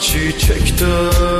Çiçekten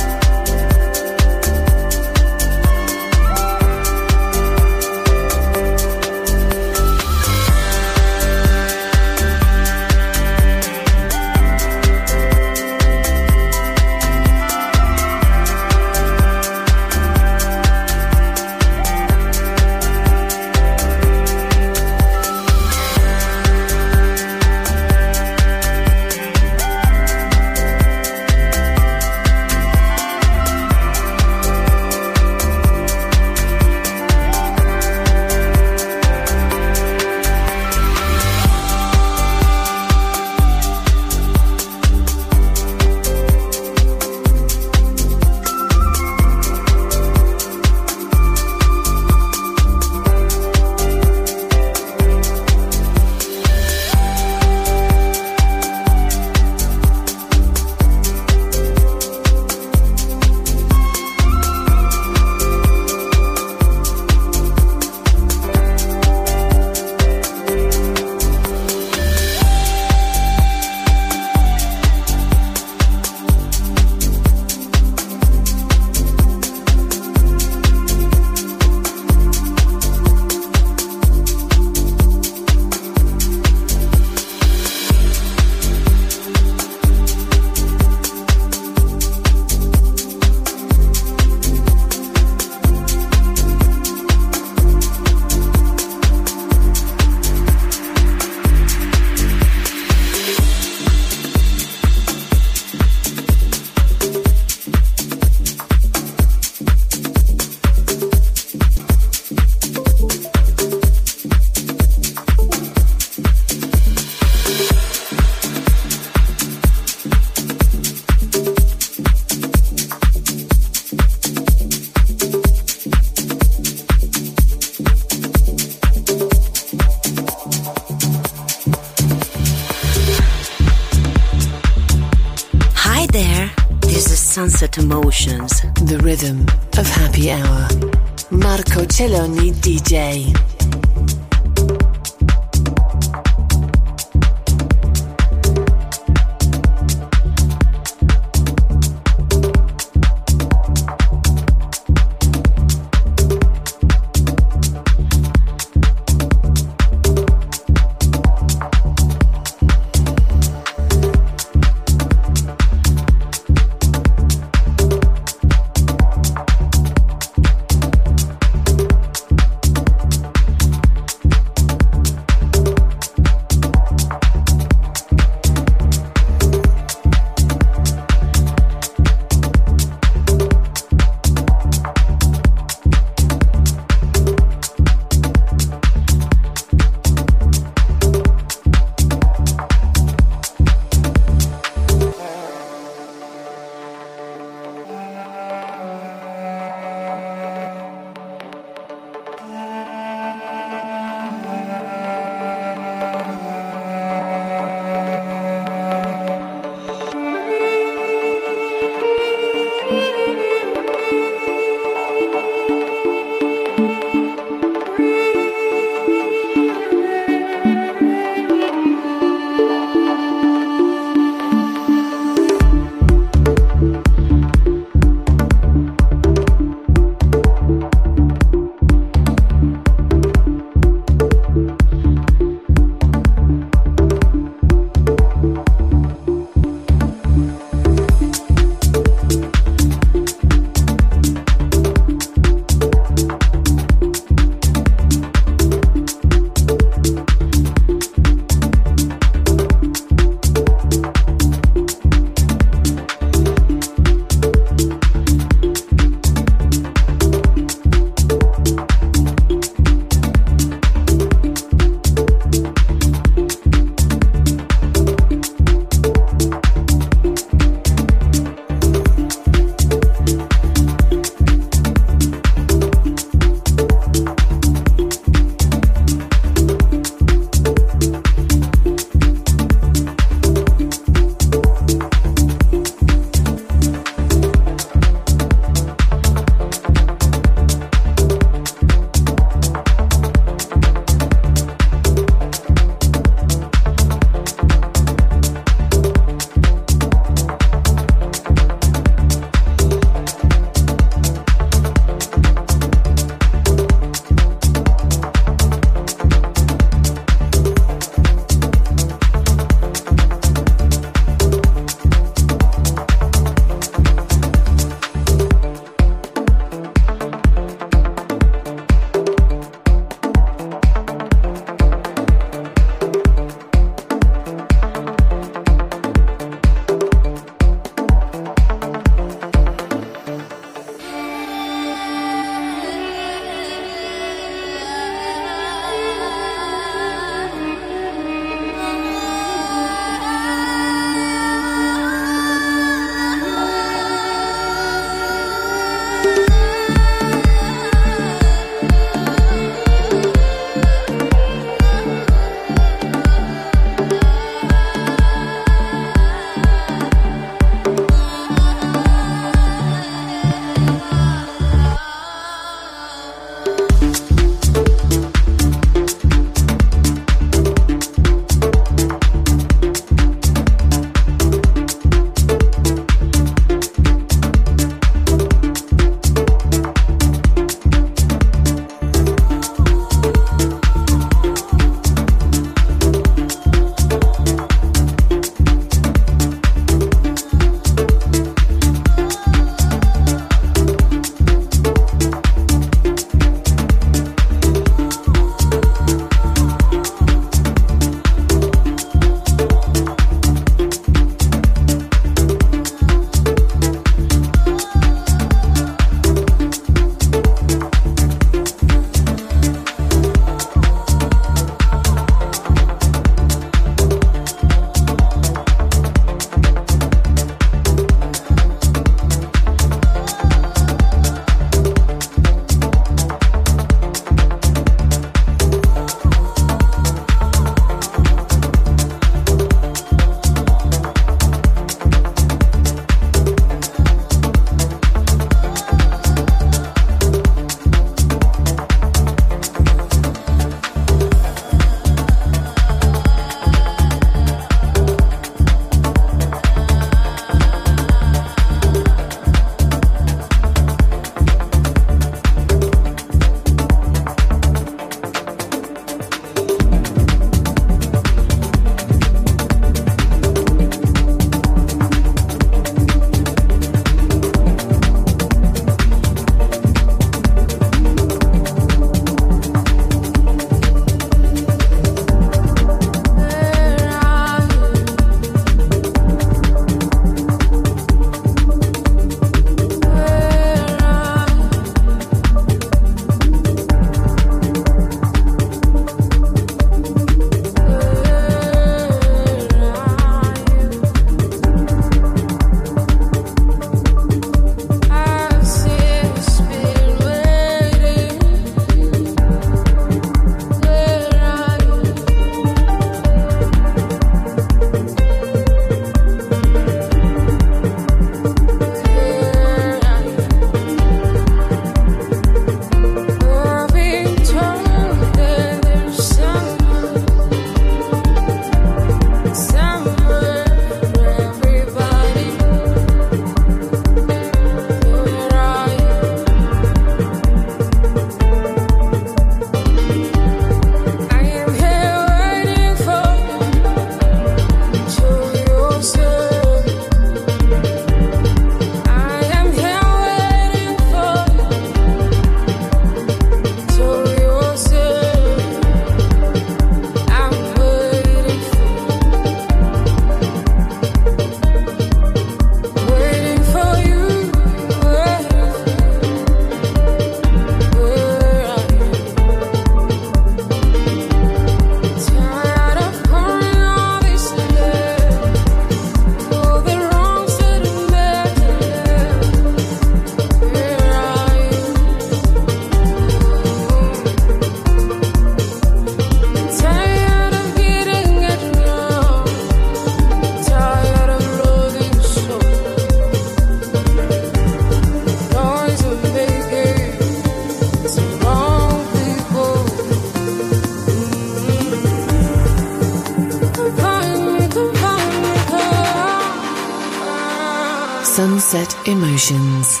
Emotions.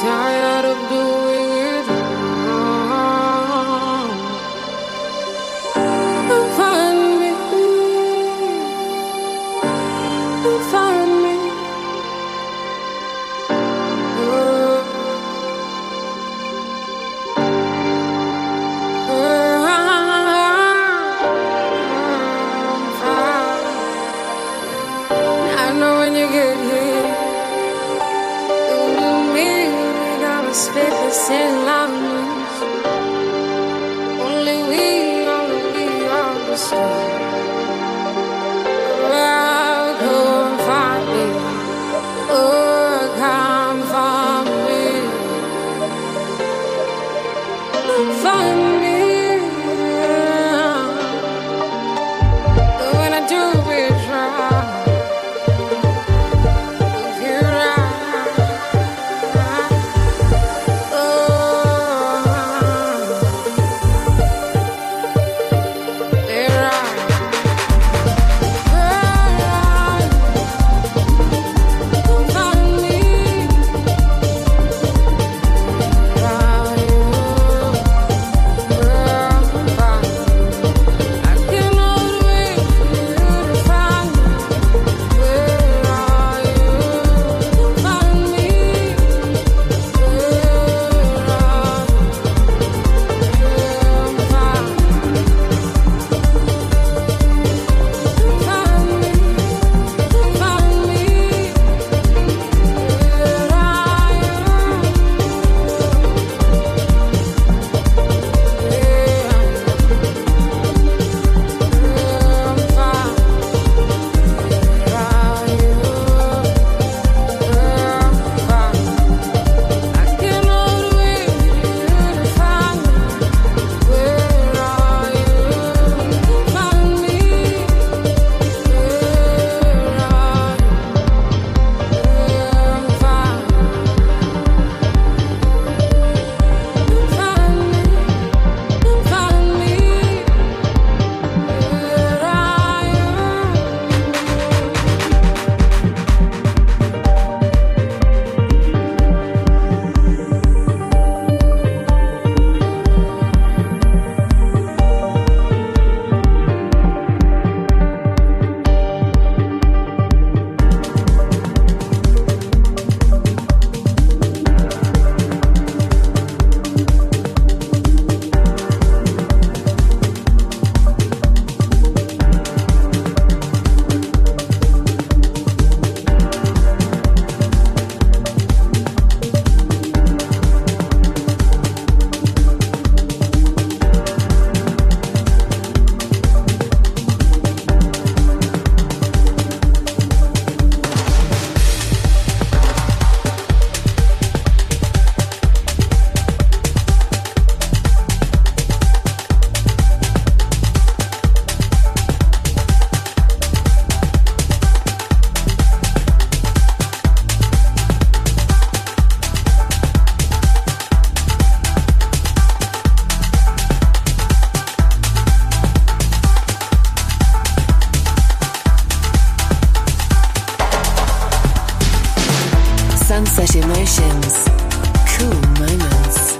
Tired of doing Emotions. Cool moments.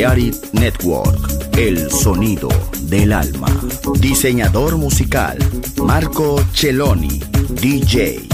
Balearic Network, el sonido del alma. Diseñador musical, Marco Celloni, DJ.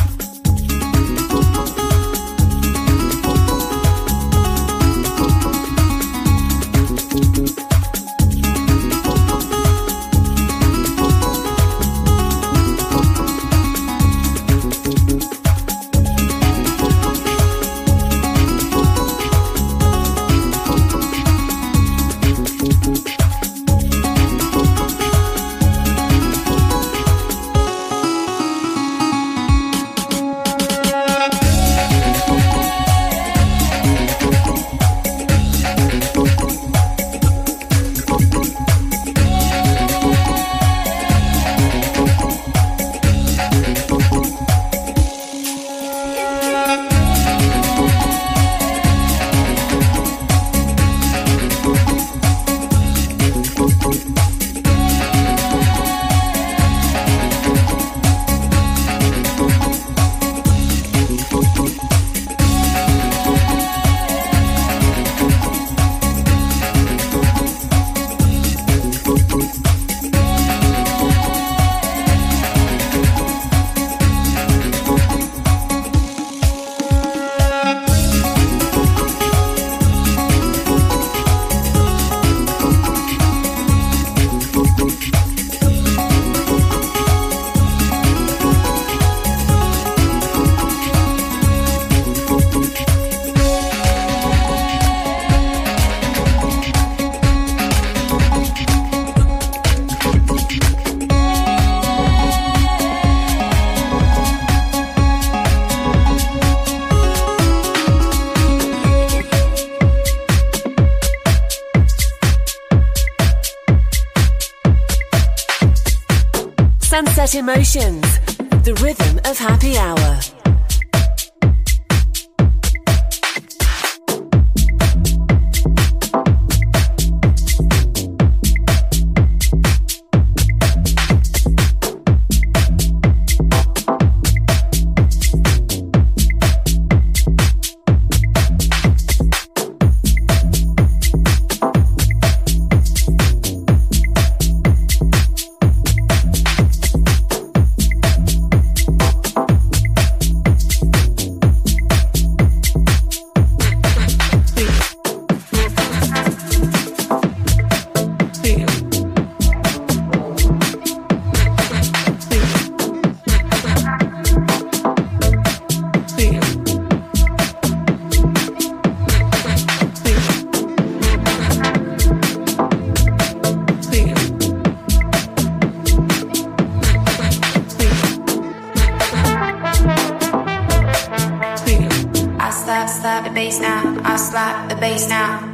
Emotions, the rhythm of happy hour. now.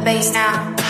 The bass now.